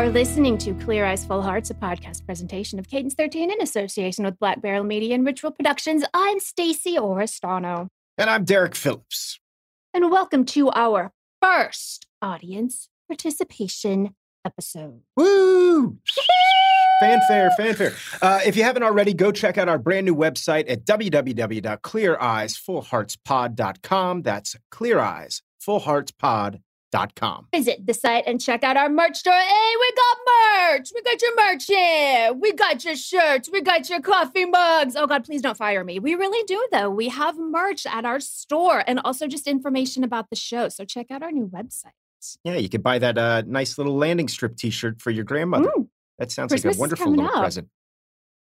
Are listening to Clear Eyes Full Hearts, a podcast presentation of Cadence 13 in association with Black Barrel Media and Ritual Productions. I'm Stacy Oristano. And I'm Derek Phillips. And welcome to our first audience participation episode. Woo! fanfare, fanfare. Uh, if you haven't already, go check out our brand new website at www.cleareyesfullheartspod.com. That's cleareyesfullheartspod.com. Visit the site and check out our merch store. Hey, we got merch. We got your merch here. We got your shirts. We got your coffee mugs. Oh, God, please don't fire me. We really do, though. We have merch at our store and also just information about the show. So check out our new website. Yeah, you could buy that uh, nice little landing strip t shirt for your grandmother. Ooh, That sounds Christmas like a wonderful little up. present.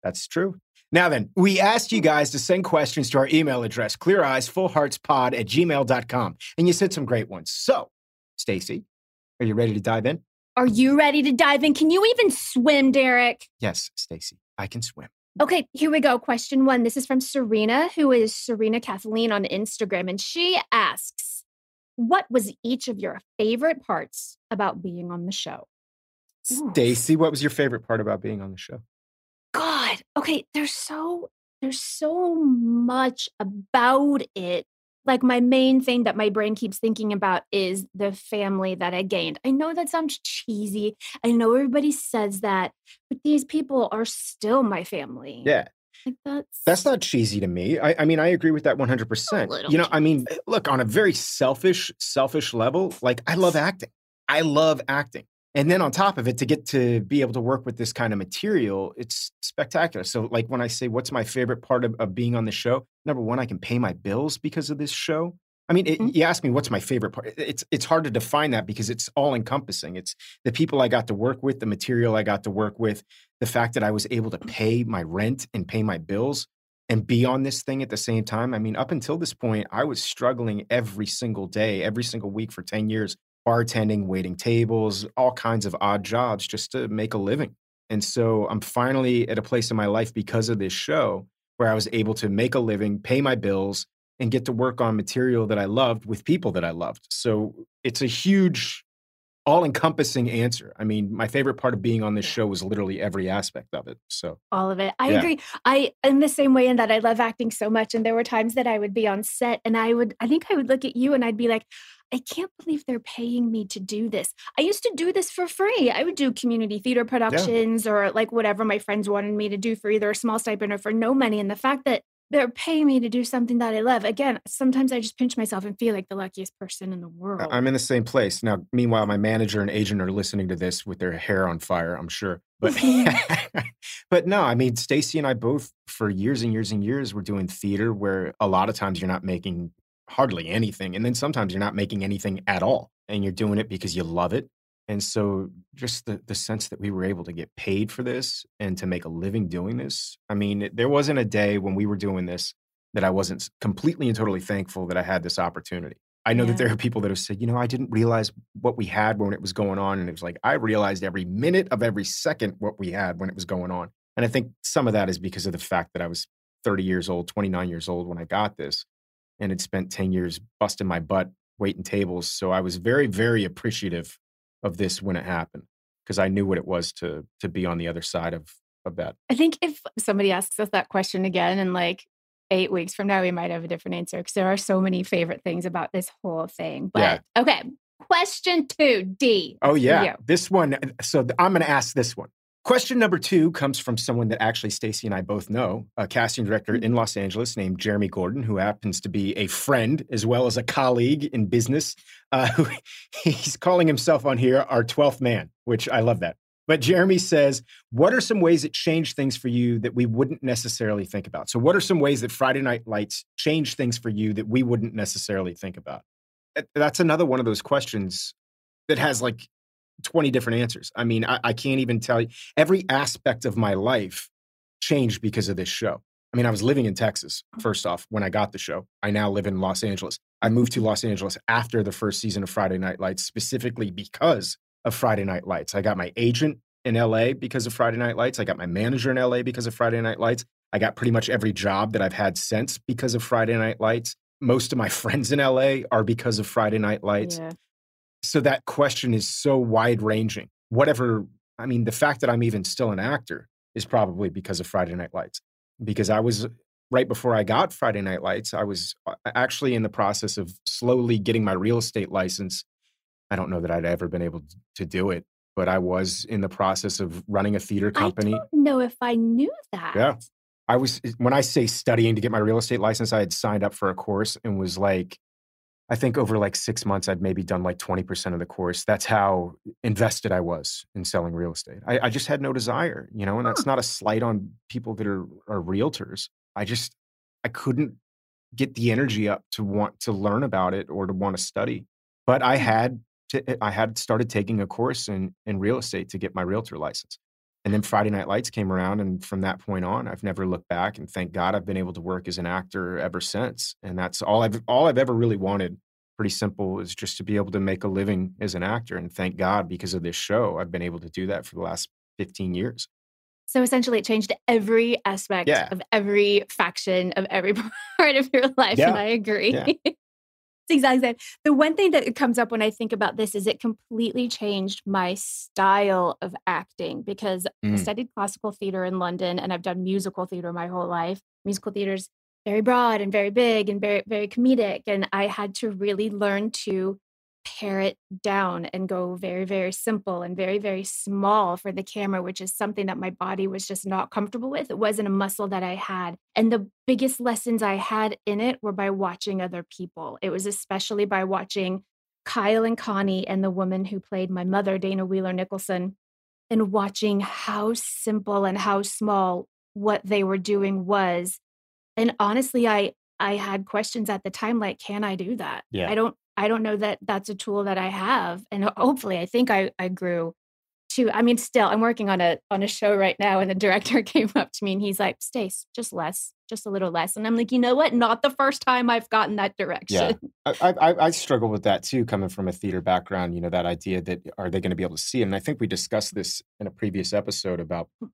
That's true. Now then, we asked you guys to send questions to our email address, cleareyesfullheartspod at gmail.com. And you sent some great ones. So, Stacy, are you ready to dive in? Are you ready to dive in? Can you even swim, Derek? Yes, Stacy, I can swim. Okay, here we go. Question one. This is from Serena, who is Serena Kathleen on Instagram. And she asks, What was each of your favorite parts about being on the show? Stacy, what was your favorite part about being on the show? God. Okay, there's so there's so much about it. Like my main thing that my brain keeps thinking about is the family that I gained. I know that sounds cheesy. I know everybody says that, but these people are still my family. Yeah. Like that's That's not cheesy to me. I, I mean, I agree with that 100%. You know, I mean, look, on a very selfish, selfish level, like I love acting. I love acting. And then on top of it, to get to be able to work with this kind of material, it's spectacular. So, like when I say, what's my favorite part of, of being on the show? Number one, I can pay my bills because of this show. I mean, it, Mhm. you ask me what's my favorite part. It's it's hard to define that because it's all encompassing. It's the people I got to work with, the material I got to work with, the fact that I was able to pay my rent and pay my bills and be on this thing at the same time. I mean, up until this point, I was struggling every single day, every single week for 10 years, bartending, waiting tables, all kinds of odd jobs just to make a living. And so I'm finally at a place in my life because of this show where I was able to make a living, pay my bills, and get to work on material that I loved with people that I loved. So it's a huge, all encompassing answer. I mean, my favorite part of being on this show was literally every aspect of it. So all of it. I Yeah. agree. I in the same way in that I love acting so much. And there were times that I would be on set and I would I think I would look at you and I'd be like, I can't believe they're paying me to do this. I used to do this for free. I would do community theater productions or like whatever my friends wanted me to do for either a small stipend or for no money. And the fact that they're paying me to do something that I love. Again, sometimes I just pinch myself and feel like the luckiest person in the world. I'm in the same place. Now, meanwhile, my manager and agent are listening to this with their hair on fire, I'm sure. But but no, I mean, Stacy and I both for years and years and years were doing theater where a lot of times you're not making hardly anything. And then sometimes you're not making anything at all. And you're doing it because you love it. And so just the, the sense that we were able to get paid for this and to make a living doing this. I mean, there wasn't a day when we were doing this that I wasn't completely and totally thankful that I had this opportunity. I know Yeah. that there are people that have said, you know, I didn't realize what we had when it was going on. And it was like, I realized every minute of every second what we had when it was going on. And I think some of that is because of the fact that I was 30 years old, 29 years old when I got this and had spent 10 years busting my butt waiting tables. So I was very, very appreciative of this when it happened because I knew what it was to to be on the other side of of that. I think if somebody asks us that question again in like eight weeks from now, we might have a different answer because there are so many favorite things about this whole thing. But Yeah. okay, question two, D. Oh yeah, this one. Uh, so th- I'm going to ask this one. Question number two comes from someone that actually Stacy and I both know, a casting director in Los Angeles named Jeremy Gordon, who happens to be a friend as well as a colleague in business. Uh, who- he's calling himself on here our 12th man, which I love that. But Jeremy says, what are some ways it changed things for you that we wouldn't necessarily think about? So, what are some ways that Friday Night Lights changed things for you that we wouldn't necessarily think about? That's another one of those questions that has like 20 different answers. I mean, I, I can't even tell you. Every aspect of my life changed because of this show. I mean, I was living in Texas, oh. first off, when I got the show. I now live in Los Angeles. I moved to Los Angeles after the first season of Friday Night Lights, specifically because of Friday Night Lights. I got my agent in LA because of Friday Night Lights. I got my manager in LA because of Friday Night Lights. I got pretty much every job that I've had since because of Friday Night Lights. Most of my friends in LA are because of Friday Night Lights. Yeah. So that question is so wide ranging. Whatever, I mean, the fact that I'm even still an actor is probably because of Friday Night Lights. Because I was right before I got Friday Night Lights, I was uh, actually in the process of slowly getting my real estate license. I don't know that I'd ever been able to do it, but I was in the process of running a theater company. I don't know if I knew that. Yeah. I was, when I say studying to get my real estate license, I had signed up for a course and was like, I think over like six months, I'd maybe done like 20% of the course. That's how invested I was in selling real estate. I, I just had no desire, you know, and that's not a slight on people that are, are realtors. I just, I couldn't get the energy up to want to learn about it or to want to study. But I had to, I had started taking a course in, in real estate to get my realtor license. And then Friday Night Lights came around. And from that point on, I've never looked back. And thank God I've been able to work as an actor ever since. And that's all I've, all I've ever really wanted. Pretty simple is just to be able to make a living as an actor. And thank God because of this show, I've been able to do that for the last 15 years. So essentially, it changed every aspect yeah. of every faction of every part of your life. Yeah. And I agree. Yeah. It's exactly. The one thing that comes up when I think about this is it completely changed my style of acting because mm. I studied classical theater in London and I've done musical theater my whole life. Musical theater's very broad and very big and very very comedic and I had to really learn to pare it down and go very, very simple and very, very small for the camera, which is something that my body was just not comfortable with. It wasn't a muscle that I had. And the biggest lessons I had in it were by watching other people. It was especially by watching Kyle and Connie and the woman who played my mother, Dana Wheeler Nicholson, and watching how simple and how small what they were doing was. And honestly, I I had questions at the time like, can I do that? Yeah. I don't I don't know that that's a tool that I have. And hopefully I think I, I grew to, I mean, still I'm working on a, on a show right now and the director came up to me and he's like, Stace, just less, just a little less. And I'm like, you know what? Not the first time I've gotten that direction. Yeah. I, I, I struggle with that too, coming from a theater background, you know, that idea that are they going to be able to see it? And I think we discussed this in a previous episode about hmm.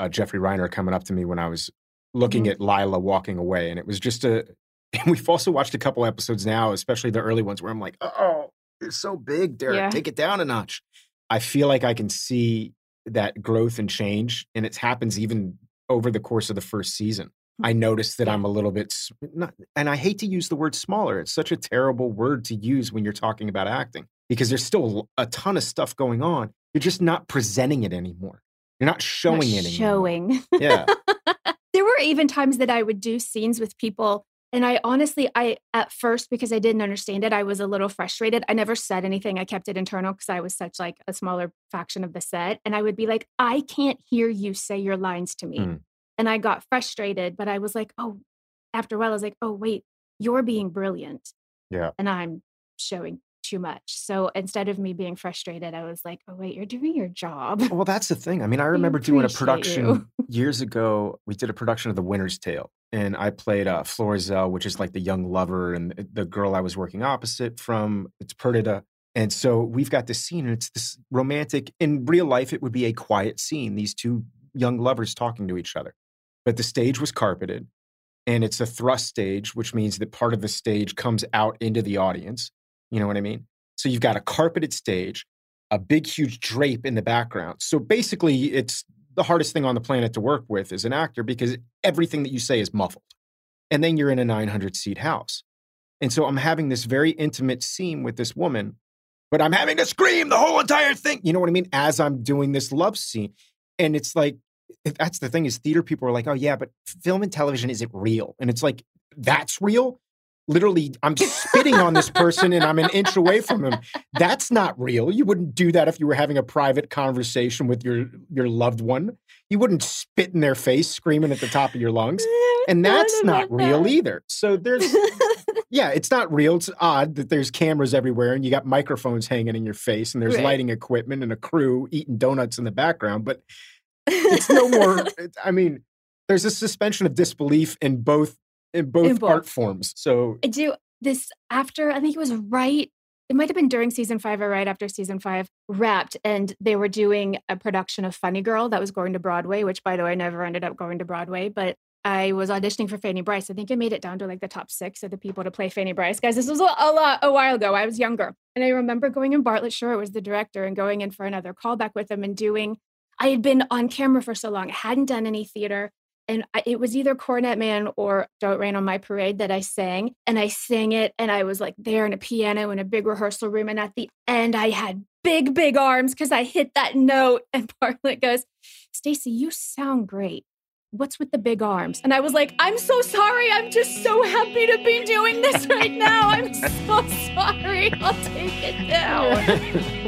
uh, Jeffrey Reiner coming up to me when I was looking mm-hmm. at Lyla walking away. And it was just a, and we've also watched a couple episodes now, especially the early ones, where I'm like, oh, it's so big, Derek. Yeah. Take it down a notch. I feel like I can see that growth and change, and it happens even over the course of the first season. Hmm. I notice that I'm a little bit, not, and I hate to use the word smaller. It's such a terrible word to use when you're talking about acting because there's still a ton of stuff going on. You're just not presenting it anymore. You're not showing not it anymore. Showing. Yeah. there were even times that I would do scenes with people and I honestly, I at first because I didn't understand it, I was a little frustrated. I never said anything. I kept it internal because I was such like a smaller faction of the set. And I would be like, I can't hear you say your lines to me. Mm. And I got frustrated, but I was like, oh, after a while, I was like, oh, wait, you're being brilliant. Yeah. And I'm showing too much. So instead of me being frustrated, I was like, oh, wait, you're doing your job. Well, that's the thing. I mean, I remember doing a production years ago. We did a production of The Winter's Tale, and I played uh, Florizel, which is like the young lover, and the girl I was working opposite from. It's Perdita. And so we've got this scene, and it's this romantic. In real life, it would be a quiet scene, these two young lovers talking to each other. But the stage was carpeted, and it's a thrust stage, which means that part of the stage comes out into the audience. You know what I mean? So you've got a carpeted stage, a big, huge drape in the background. So basically, it's the hardest thing on the planet to work with as an actor because everything that you say is muffled. And then you're in a 900 seat house. And so I'm having this very intimate scene with this woman, but I'm having to scream the whole entire thing. You know what I mean? As I'm doing this love scene. And it's like, that's the thing is theater people are like, oh, yeah, but film and television isn't real. And it's like, that's real literally I'm spitting on this person and I'm an inch away from him. That's not real. You wouldn't do that if you were having a private conversation with your your loved one. You wouldn't spit in their face screaming at the top of your lungs. And that's not real that. either. So there's yeah, it's not real. It's odd that there's cameras everywhere and you got microphones hanging in your face and there's right. lighting equipment and a crew eating donuts in the background, but it's no more I mean, there's a suspension of disbelief in both in both, in both art forms. So I do this after I think it was right. It might have been during season five or right after season five wrapped, and they were doing a production of Funny Girl that was going to Broadway, which by the way never ended up going to Broadway. But I was auditioning for Fanny Brice. I think I made it down to like the top six of the people to play Fanny Brice. Guys, this was a, a lot a while ago. I was younger, and I remember going in Bartlett Sher it was the director and going in for another callback with him and doing. I had been on camera for so long, hadn't done any theater and it was either Cornet Man or Don't Rain on My Parade that I sang. And I sang it, and I was like there in a piano in a big rehearsal room. And at the end, I had big, big arms because I hit that note. And Bartlett goes, Stacy, you sound great. What's with the big arms? And I was like, I'm so sorry. I'm just so happy to be doing this right now. I'm so sorry. I'll take it down.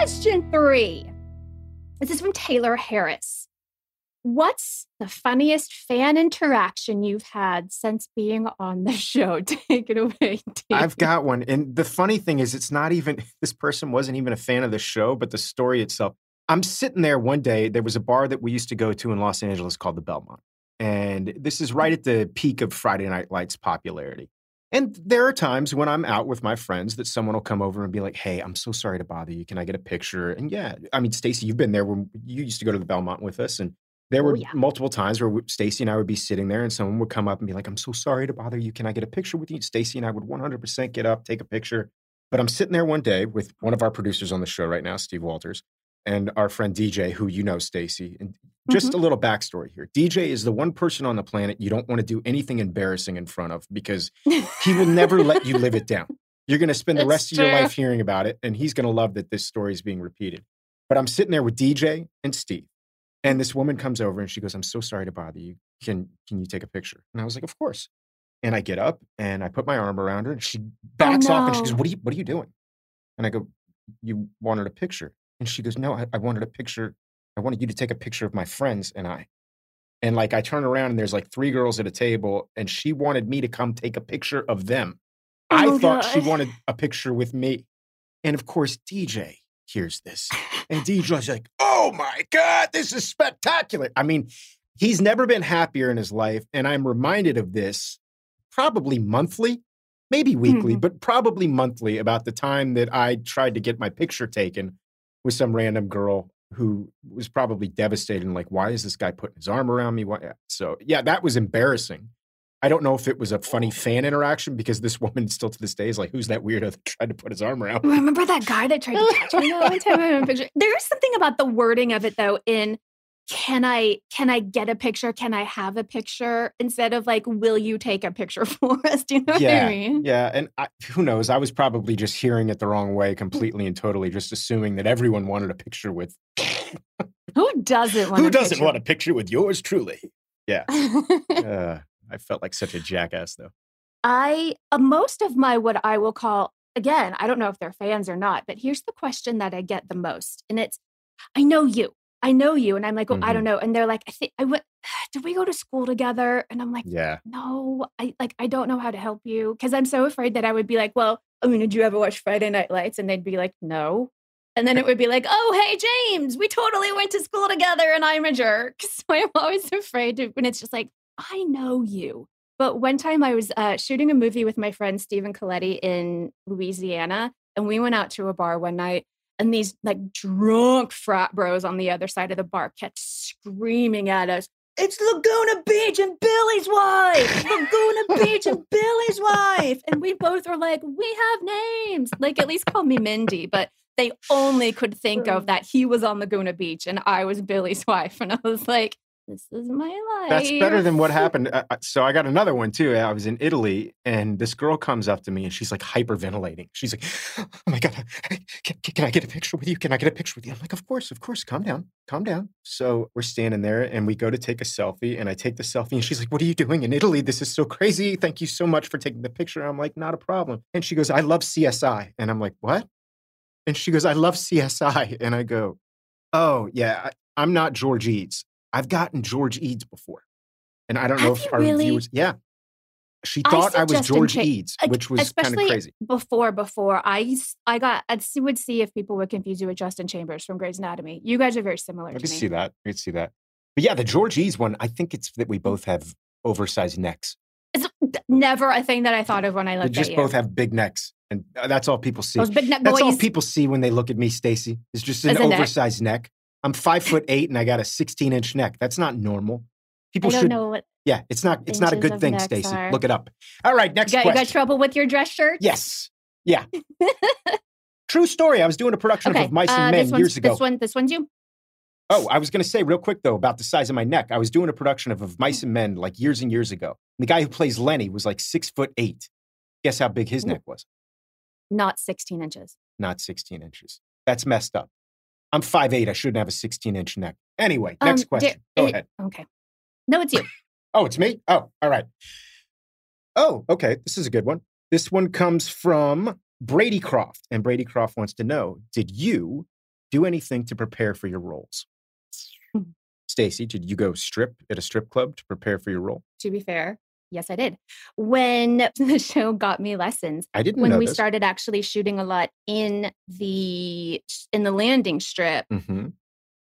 Question three. This is from Taylor Harris. What's the funniest fan interaction you've had since being on the show? Take it away. Dave. I've got one. And the funny thing is, it's not even, this person wasn't even a fan of the show, but the story itself. I'm sitting there one day. There was a bar that we used to go to in Los Angeles called the Belmont. And this is right at the peak of Friday Night Lights popularity. And there are times when I'm out with my friends that someone will come over and be like, "Hey, I'm so sorry to bother you. Can I get a picture?" And yeah, I mean, Stacy, you've been there when you used to go to the Belmont with us, and there were oh, yeah. multiple times where Stacy and I would be sitting there, and someone would come up and be like, "I'm so sorry to bother you. Can I get a picture with you?" Stacy and I would 100% get up, take a picture. But I'm sitting there one day with one of our producers on the show right now, Steve Walters, and our friend DJ, who you know, Stacy. And just mm-hmm. a little backstory here. DJ is the one person on the planet you don't want to do anything embarrassing in front of because he will never let you live it down. You're going to spend the rest true. of your life hearing about it, and he's going to love that this story is being repeated. But I'm sitting there with DJ and Steve, and this woman comes over and she goes, "I'm so sorry to bother you. Can can you take a picture?" And I was like, "Of course." And I get up and I put my arm around her, and she oh, backs oh, no. off and she goes, "What are you What are you doing?" And I go, "You wanted a picture." And she goes, No, I, I wanted a picture. I wanted you to take a picture of my friends and I. And like I turn around and there's like three girls at a table, and she wanted me to come take a picture of them. Oh I thought God. she wanted a picture with me. And of course, DJ hears this. And DJ's like, oh my God, this is spectacular. I mean, he's never been happier in his life. And I'm reminded of this probably monthly, maybe weekly, mm-hmm. but probably monthly about the time that I tried to get my picture taken with some random girl who was probably devastated and like, why is this guy putting his arm around me? Why? So yeah, that was embarrassing. I don't know if it was a funny oh. fan interaction because this woman still to this day is like, who's that weirdo that tried to put his arm around? Remember that guy that tried to touch me one time? There is something about the wording of it though in can I can I get a picture? Can I have a picture instead of like, will you take a picture for us? Do you know yeah, what I mean? Yeah, and I, who knows? I was probably just hearing it the wrong way, completely and totally, just assuming that everyone wanted a picture with. who doesn't want? Who doesn't picture? want a picture with yours truly? Yeah, uh, I felt like such a jackass though. I uh, most of my what I will call again, I don't know if they're fans or not, but here's the question that I get the most, and it's, I know you. I know you. And I'm like, oh, mm-hmm. I don't mm-hmm. know. And they're like, I think I went, did we go to school together? And I'm like, yeah, no, I like, I don't know how to help you. Cause I'm so afraid that I would be like, well, I mean, did you ever watch Friday Night Lights? And they'd be like, no. And then it would be like, oh, hey, James, we totally went to school together and I'm a jerk. So I'm always afraid to, when it's just like, I know you. But one time I was uh, shooting a movie with my friend Stephen Colletti in Louisiana, and we went out to a bar one night, and these like drunk frat bros on the other side of the bar kept screaming at us. It's Laguna Beach and Billy's wife. Laguna Beach and Billy's wife. And we both were like, we have names. Like, at least call me Mindy. But they only could think of that he was on Laguna Beach and I was Billy's wife. And I was like, this is my life. That's better than what happened. Uh, uh, so I got another one too. I was in Italy, and this girl comes up to me, and she's like hyperventilating. She's like, "Oh my god, can, can I get a picture with you? Can I get a picture with you?" I'm like, "Of course, of course. Calm down, calm down." So we're standing there, and we go to take a selfie, and I take the selfie, and she's like, "What are you doing in Italy? This is so crazy. Thank you so much for taking the picture." I'm like, "Not a problem." And she goes, "I love CSI," and I'm like, "What?" And she goes, "I love CSI," and I go, "Oh yeah." I, I'm not George Eads. I've gotten George Eads before. And I don't know if our really? viewers, yeah. She thought said I, was George Cha- Eads, which was kind of crazy. Before, before I, I got, I would see if people would confuse you with Justin Chambers from Grey's Anatomy. You guys are very similar I me. see that. I can see that. But yeah, the George Eads one, I think it's that we both have oversized necks. It's never a thing that I thought of when I We looked just at you. Just both have big necks. And uh, that's all people see. Those big neck That's all people see when they look at me, Stacy. It's just an As a neck. oversized neck. I'm five foot eight and I got a 16 inch neck. That's not normal. People should know what Yeah, it's not it's not a good thing, Stacy. Look it up. All right, you next got, you question. got trouble with your dress shirt. Yes. Yeah. True story. I was doing a production Okay. of Mice uh, and Men this one's, years ago. This one, this one's you. Oh, I was going to say real quick though about the size of my neck. I was doing a production of, of Mice and Men like years and years ago. And The guy who plays Lenny was like six foot eight. Guess how big his neck was? Not 16 inches. Not 16 inches. That's messed up. I'm five eight. I shouldn't have a 16 inch neck. Anyway, next Um, question. dear- Go it- ahead. Okay. No, it's you. Oh, it's me? Oh, all right. Oh, okay. This is a good one. This one comes from Brady Croft. And Brady Croft wants to know Did you do anything to prepare for your roles? Hmm. Stacy, did you go strip at a strip club to prepare for your role? to be fair, yes, I did. When the show got me lessons, I didn't when we this. started actually shooting a lot in the in the landing strip. hmm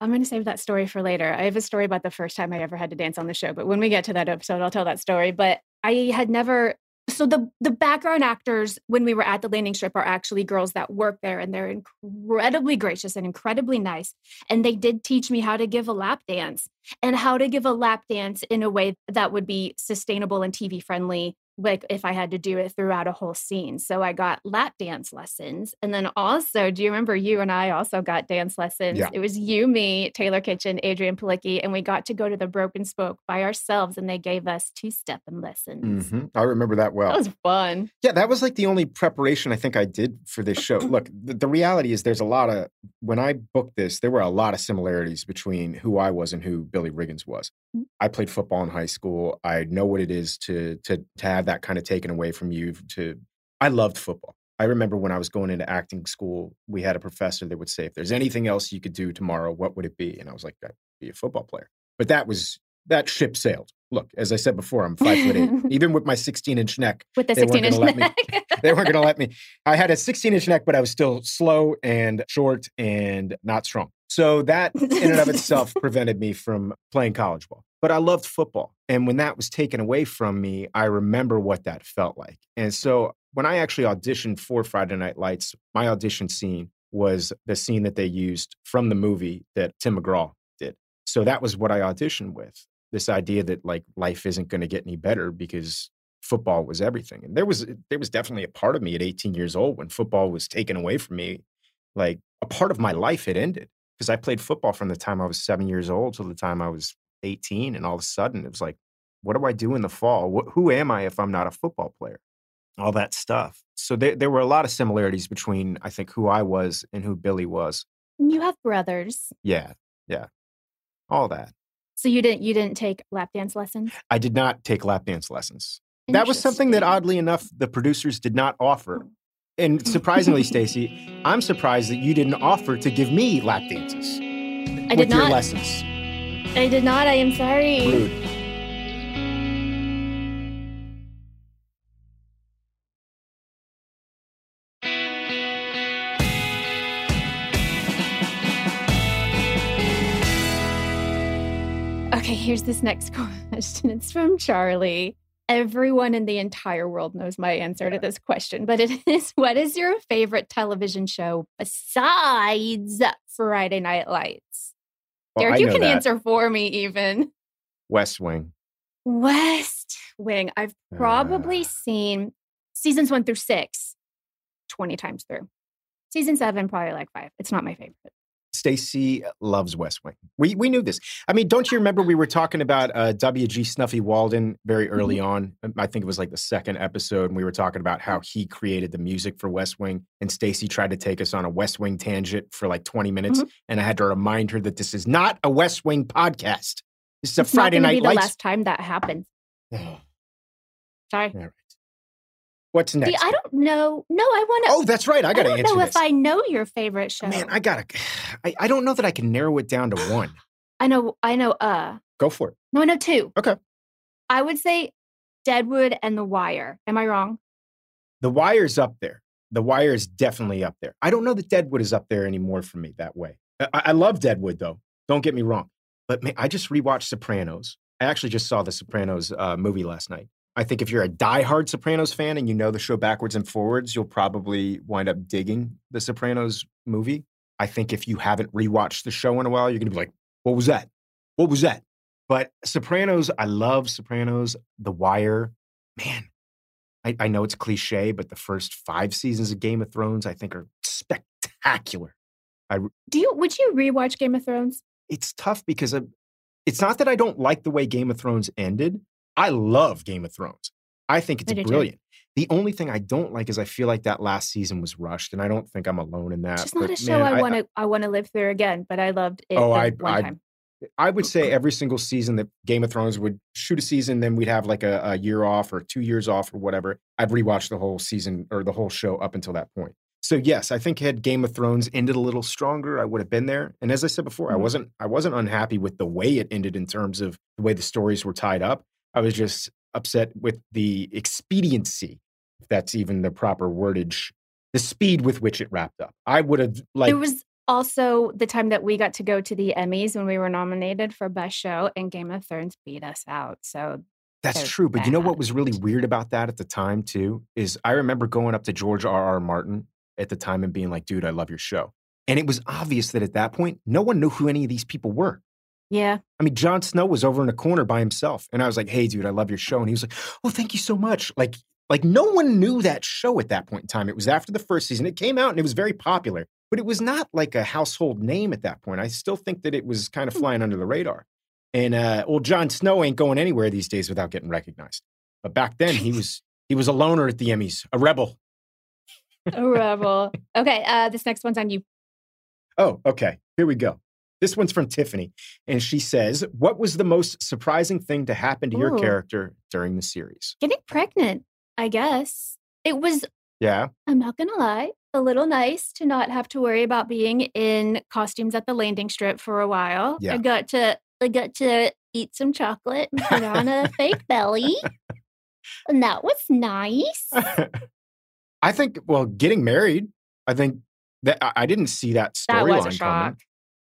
I'm going to save that story for later. I have a story about the first time I ever had to dance on the show, but when we get to that episode, I'll tell that story. But I had never. So the the background actors when we were at the landing strip are actually girls that work there, and they're incredibly gracious and incredibly nice. And they did teach me how to give a lap dance and how to give a lap dance in a way that would be sustainable and TV friendly. Like if I had to do it throughout a whole scene. So I got lap dance lessons. And then also, do you remember you and I also got dance lessons? Yeah. It was you, me, Taylor Kitsch, Adrianne Palicki, and we got to go to the Broken Spoke by ourselves and they gave us two stepping lessons. hmm I remember that well. That was fun. Yeah, that was like the only preparation I think I did for this show. Look, the, the reality is there's a lot of, when I booked this, there were a lot of similarities between who I was and who Billy Riggins was. Mm. I played football in high school. I know what it is to, to, to have that kind of taken away from you. To, I loved football. I remember when I was going into acting school, we had a professor that would say, if there's anything else you could do tomorrow, what would it be? And I was like, I'd be a football player. But that was, that ship sailed. Look, as I said before, I'm five foot eight. Even with my 16 inch neck, With the 16 inch gonna me- neck. they weren't going to let me. I had a 16 inch neck, but I was still slow and short and not strong. So that in and of itself prevented me from playing college ball. But I loved football. And when that was taken away from me, I remember what that felt like. And so when I actually auditioned for Friday Night Lights, my audition scene was the scene that they used from the movie that Tim McGraw did. So that was what I auditioned with this idea that like life isn't going to get any better because football was everything. And there was there was definitely a part of me at 18 years old when football was taken away from me. Like a part of my life had ended because I played football from the time I was seven years old till the time I was 18, and all of a sudden it was like, what do I do in the fall? Wh- who am I if I'm not a football player? All that stuff. So there there were a lot of similarities between I think who I was and who Billy was. you have brothers. Yeah, yeah, all that. So you didn't you didn't take lap dance lessons? I did not take lap dance lessons. That was something that oddly enough the producers did not offer. Oh. And surprisingly, Stacy, I'm surprised that you didn't offer to give me lap dances I with did your not. lessons. I did not. I am sorry. Rude. Okay, here's this next question. It's from Charlie. everyone in the entire world knows my answer to this question, but it is what is your favorite television show besides Friday Night Lights? Well, Derek, you can that. answer for me even. West Wing. West Wing. I've probably Uh. seen seasons one through six 20 times through. Season seven, probably like five. It's not my favorite. Stacy loves West Wing. We we knew this. I mean, don't you remember we were talking about uh, W.G. Snuffy Walden very early on? Um, I think it was like the second episode, and we were talking about how he created the music for West Wing, and Stacy tried to take us on a West Wing tangent for like 20 minutes, and I had to remind her that this is not a West Wing podcast. This is a it's Friday not Night be the Lights. last time that happens. Oh, Sorry. right. What's next? See, I don't know. No, I want to. oh, that's right. I got to answer. I don't know this. if I know your favorite show. Man, I gotta. I, I don't know that I can narrow it down to one. I know. I know. Uh, Go for it. no, I know two. Okay. I would say Deadwood and The Wire. Am I wrong? The Wire's up there. The Wire is definitely up there. I don't know that Deadwood is up there anymore for me that way. I, I love Deadwood though. Don't get me wrong. But man, I just rewatched Sopranos. I actually just saw the Sopranos uh, movie last night. I think if you're a diehard Sopranos fan and you know the show backwards and forwards, you'll probably wind up digging the Sopranos movie. I think if you haven't rewatched the show in a while, you're going to be like, what was that? What was that? But Sopranos, I love Sopranos. The Wire, man, I, I know it's cliche, but the first five seasons of Game of Thrones, I think, are spectacular. Do you? Would you rewatch Game of Thrones? It's tough because of, it's not that I don't like the way Game of Thrones ended. I love Game of Thrones. I think it's I do too. brilliant. The only thing I don't like is I feel like that last season was rushed, and I don't think I'm alone in that. It's just not a show man, I want to. I want to live through again. But I loved it. Oh, I- one I- time. I would say every single season that Game of Thrones would shoot a season, then we'd have like a, a year off or two years off or whatever. I'd rewatch the whole season or the whole show up until that point. So yes, I think had Game of Thrones ended a little stronger, I would have been there. And as I said before, I Mhm. wasn't I wasn't unhappy with the way it ended in terms of the way the stories were tied up. I was just upset with the expediency, if that's even the proper wordage, the speed with which it wrapped up. I would have like there was also the time that we got to go to the Emmys when we were nominated for Best Show, and Game of Thrones beat us out. So That's true. But you know what was really weird about that at the time, too? Is I remember going up to George R. R. Martin at the time and being like, dude, I love your show. And it was obvious that at that point, no one knew who any of these people were. Yeah, I mean, Jon Snow was over in a corner by himself. And I was like, hey, dude, I love your show. And he was like, oh, thank you so much. Like, like no one knew that show at that point in time. It was after the first season. It came out and it was very popular, but it was not like a household name at that point. I still think that it was kind of flying under the radar. And uh, well, Jon Snow ain't going anywhere these days without getting recognized. But back then, he was he was a loner at the Emmys, a rebel. a rebel. Okay, uh, this next one's on you. Oh, okay. Here we go. This one's from Tiffany, and she says, "What was the most surprising thing to happen to your character during the series?" Getting pregnant, I guess. It was Yeah. I'm not going to lie, a little nice to not have to worry about being in costumes at the landing strip for a while. Yeah. I got to I got to eat some chocolate and put on a fake belly. And that was nice. I think. Well, getting married. I think that I didn't see that storyline coming.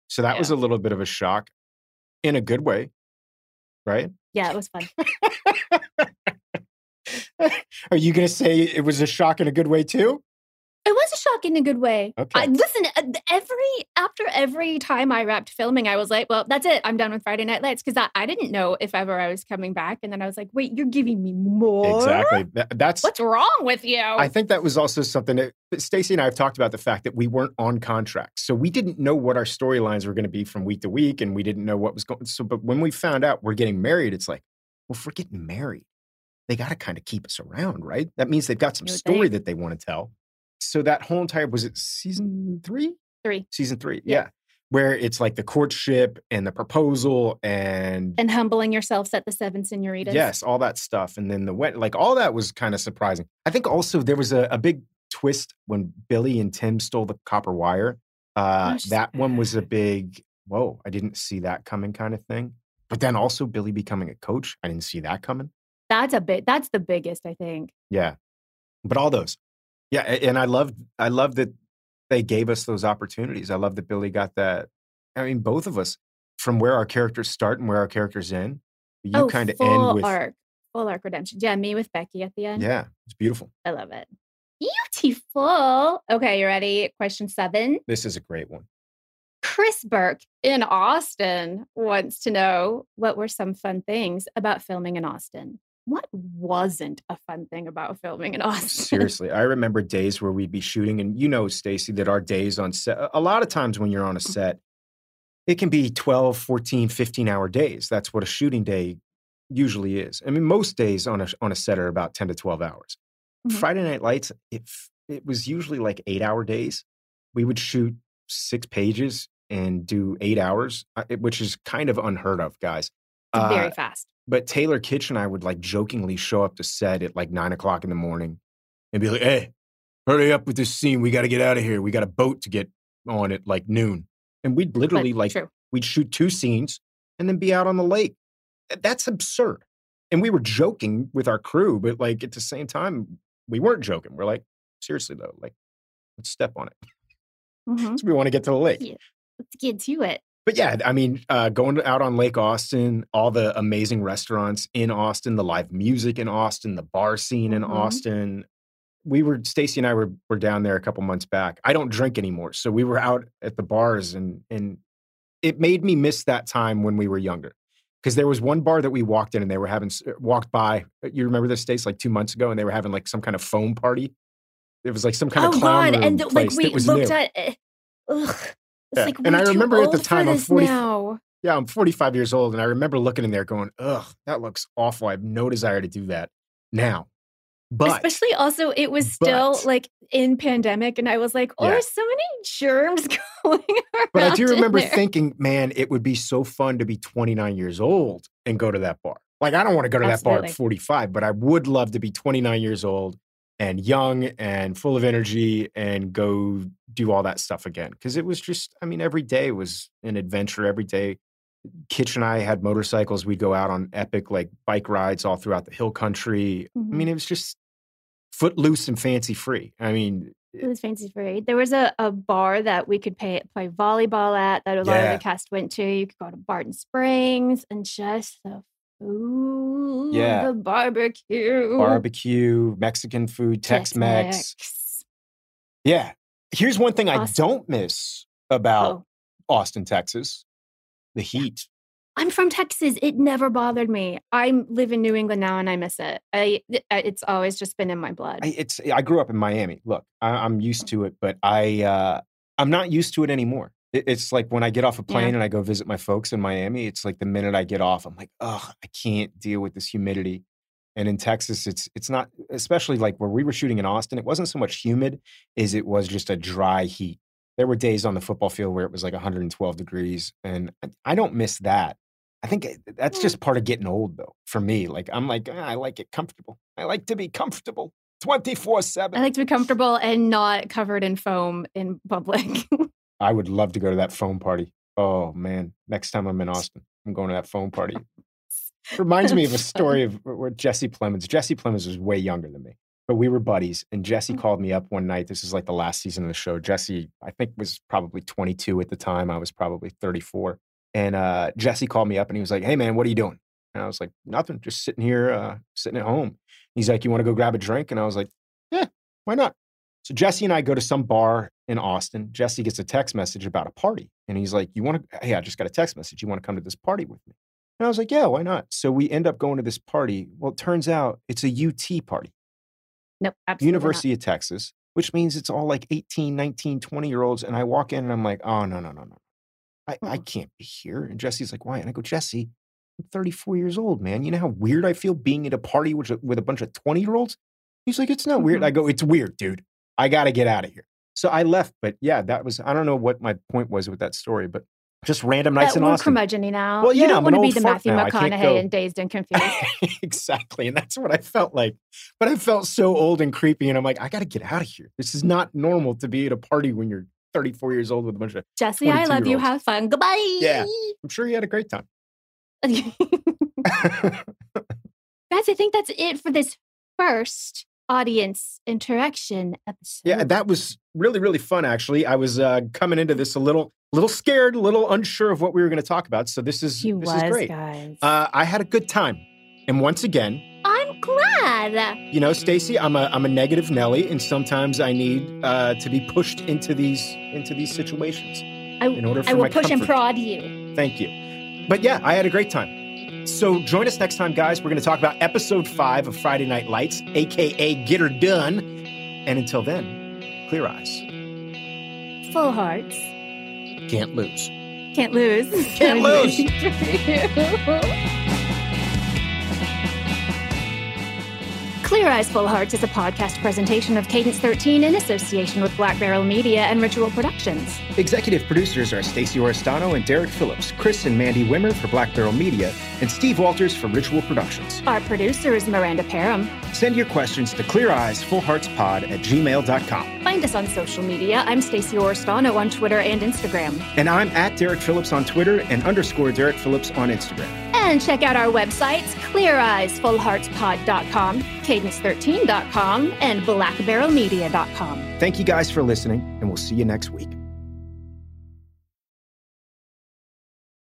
So that was a little bit of a shock, in a good way, right? Yeah, it was fun. Are you going to say it was a shock in a good way too? Was a shock in a good way. Okay. I, listen, uh, every after every time I wrapped filming, I was like, "Well, that's it. I'm done with Friday Night Lights" because I, I didn't know if ever I was coming back, and then I was like, "Wait, you're giving me more? Exactly. That- that's. What's wrong with you?" I think that was also something that Stacy and I have talked about the fact that we weren't on contract, so we didn't know what our storylines were going to be from week to week, and we didn't know what was going. So, but when we found out we're getting married, it's like, well, if we're getting married, they got to kind of keep us around, right? That means they've got some story think. that they want to tell. So that whole entire was it season three? Three. Season three, Yeah. yeah. Where it's like the courtship and the proposal and and humbling yourselves at the seven senoritas. Yes, all that stuff. And then the wet, like all that was kind of surprising. I think also there was a, a big twist when Billy and Tim stole the copper wire. Uh, Gosh, that one was a big, whoa, I didn't see that coming kind of thing. But then also Billy becoming a coach, I didn't see that coming. that's a bit. That's the biggest, I think. Yeah. But all those. Yeah. And I loved, I love that they gave us those opportunities. I love that Billy got that. I mean, both of us, from where our characters start and where our characters end, you oh, kind of end with arc, full arc redemption. Yeah, me with Becky at the end. Yeah, it's beautiful. I love it. Beautiful. Okay, you ready? Question seven. This is a great one. Chris Burke in Austin wants to know what were some fun things about filming in Austin? What wasn't a fun thing about filming in Austin? Seriously, I remember days where we'd be shooting, and you know, Stacy, that our days on set, a lot of times when you're on a Mm-hmm. set, it can be 12, 14, 15 hour days. That's what a shooting day usually is. I mean, most days on a, on a set are about 10 to 12 hours. Mhm. Friday Night Lights, it, it was usually like eight hour days. We would shoot six pages and do eight hours, uh, which is kind of unheard of, guys. Uh, very fast. but Taylor Kitsch and I would like jokingly show up to set at like nine o'clock in the morning and be like, hey, hurry up with this scene. We got to get out of here. We got a boat to get on at like noon. And we'd But literally like, true. we'd shoot two scenes and then be out on the lake. That's absurd. And we were joking with our crew, but like at the same time, we weren't joking. We're like, seriously though, like, let's step on it. Mhm. So we want to get to the lake. Yeah. Let's get to it. But yeah, I mean, uh, going out on Lake Austin, all the amazing restaurants in Austin, the live music in Austin, the bar scene in Mhm. Austin. We were Stacy and I were were down there a couple months back. I don't drink anymore, so we were out at the bars, and and it made me miss that time when we were younger. Because there was one bar that we walked in, and they were having walked by. uh, You remember this, Stace, like two months ago, and they were having like some kind of foam party. It was like some kind oh of clown God! And like we looked new. at. eh, Ugh. It's Yeah, like and I remember at the time, I'm this 40 now. Yeah, I'm 45 years old, and I remember looking in there going, "Ugh, that looks awful." I have no desire to do that now. But Especially also, it was still but- like in pandemic, and I was like, "Oh, Yeah. there's so many germs going around." but I do remember thinking, man, it would be so fun to be 29 years old and go to that bar. Like, I don't want to go to that bar at 45, but I would love to be 29 years old and young and full of energy and go do all that stuff again. Because it was just, I mean, every day was an adventure. Every day, Kitsch and I had motorcycles. We'd go out on epic like bike rides all throughout the hill country. Mhm. I mean, it was just footloose and fancy free. I mean, It was fancy free. There was a, a bar that we could pay, play volleyball at that a lot of the cast went to. You could go to Barton Springs and just the food, Yeah. the barbecue, barbecue, Mexican food, Tex Mex. Yeah. Here's one thing I don't miss about Oh, Austin, Texas the heat. I'm from Texas. It never bothered me. I live in New England now and I miss it. I it's always just been in my blood. I, it's I grew up in Miami. Look, I, I'm used to it, but I uh, I'm not used to it anymore. It, it's like when I get off a Yeah. plane and I go visit my folks in Miami. It's like the minute I get off, I'm like, oh, I can't deal with this humidity. And in Texas, it's it's not, especially like where we were shooting in Austin. It wasn't so much humid as it was just a dry heat. There were days on the football field where it was like 112 degrees, and I- I don't miss that. I think that's just part of getting old, though. For me, like I'm like "Ah, I like it comfortable. I like to be comfortable, 24 7. I like to be comfortable and not covered in foam in public. I would love to go to that phone party. Oh man, next time I'm in Austin, I'm going to that phone party. Reminds me of a story of where Jesse Plemons. Jesse Plemons was way younger than me, but we were buddies. And Jesse Mm. called me up one night. This is like the last season of the show. Jesse, I think, was probably 22 at the time. I was probably 34. And uh, Jesse called me up and he was like, "Hey man, what are you doing?" And I was like, "Nothing, just sitting here, uh, sitting at home." He's like, "You want to go grab a drink?" And I was like, "Yeah, why not?" So Jesse and I go to some bar in Austin. Jesse gets a text message about a party, and he's like, "You want to? Hey, I just got a text message. You want to come to this party with me?" And I was like, "Yeah, why not?" So we end up going to this party. Well, it turns out it's a UT party, nope, absolutely not. University of Texas, which means it's all like 18, 19, 20 year olds. And I walk in and I'm like, "Oh no, no, no, no, I, I Mm. can't be here." And Jesse's like, "Why?" And I go, "Jesse." I'm 34 years old, man. You know how weird I feel being at a party with, a- with a bunch of 20 year olds? He's like, it's not weird. Mhm. I go, it's weird, dude. I got to get out of here. So I left. But yeah, that was, I don't know what my point was with that story, but just random nights That in Austin. curmudgeon now. Well, you don't I'm want to be the Matthew now. McConaughey and Dazed and Confused. exactly. And that's what I felt like. But I felt so old and creepy. And I'm like, I got to get out of here. This is not normal to be at a party when you're 34 years old with a bunch of, Jesse, I love you. Have fun. Goodbye. Yeah. I'm sure you had a great time. Guys, I think that's it for this first audience interaction episode. Yeah, that was really really fun. Actually, I was uh, coming into this a little little scared, a little unsure of what we were going to talk about. So this is this was, is great. guys. Uh, I had a good time. And once again, I'm glad. you know, Stacy, I'm a I'm a negative Nelly, and sometimes I need uh, to be pushed into these into these situations. I, In order for I will my push and prod you. Thank you. But yeah, I had a great time. So join us next time, guys. We're going to talk about episode five of Friday Night Lights, aka Get Her Done. And until then, clear eyes. Full hearts. Can't lose. Can't lose. Can't lose. Clear Eyes Full Hearts is a podcast presentation of Cadence 13 in association with Black Barrel Media and Ritual Productions. Executive producers are Stacy Oristano and Derek Phillips, Chris and Mandy Wimmer for Black Barrel Media, and Steve Walters for Ritual Productions. Our producer is Miranda Parham. Send your questions to Clear Eyes Full Hearts Pod at gmail.com. Find us on social media. I'm Stacy Oristano on Twitter and Instagram. And I'm at Derek Phillips on Twitter and underscore Derek Phillips on Instagram. And check out our websites, cleareyesfullheartspod.com, cadence13.com, and blackbarrelmedia.com. Thank you guys for listening, and we'll see you next week.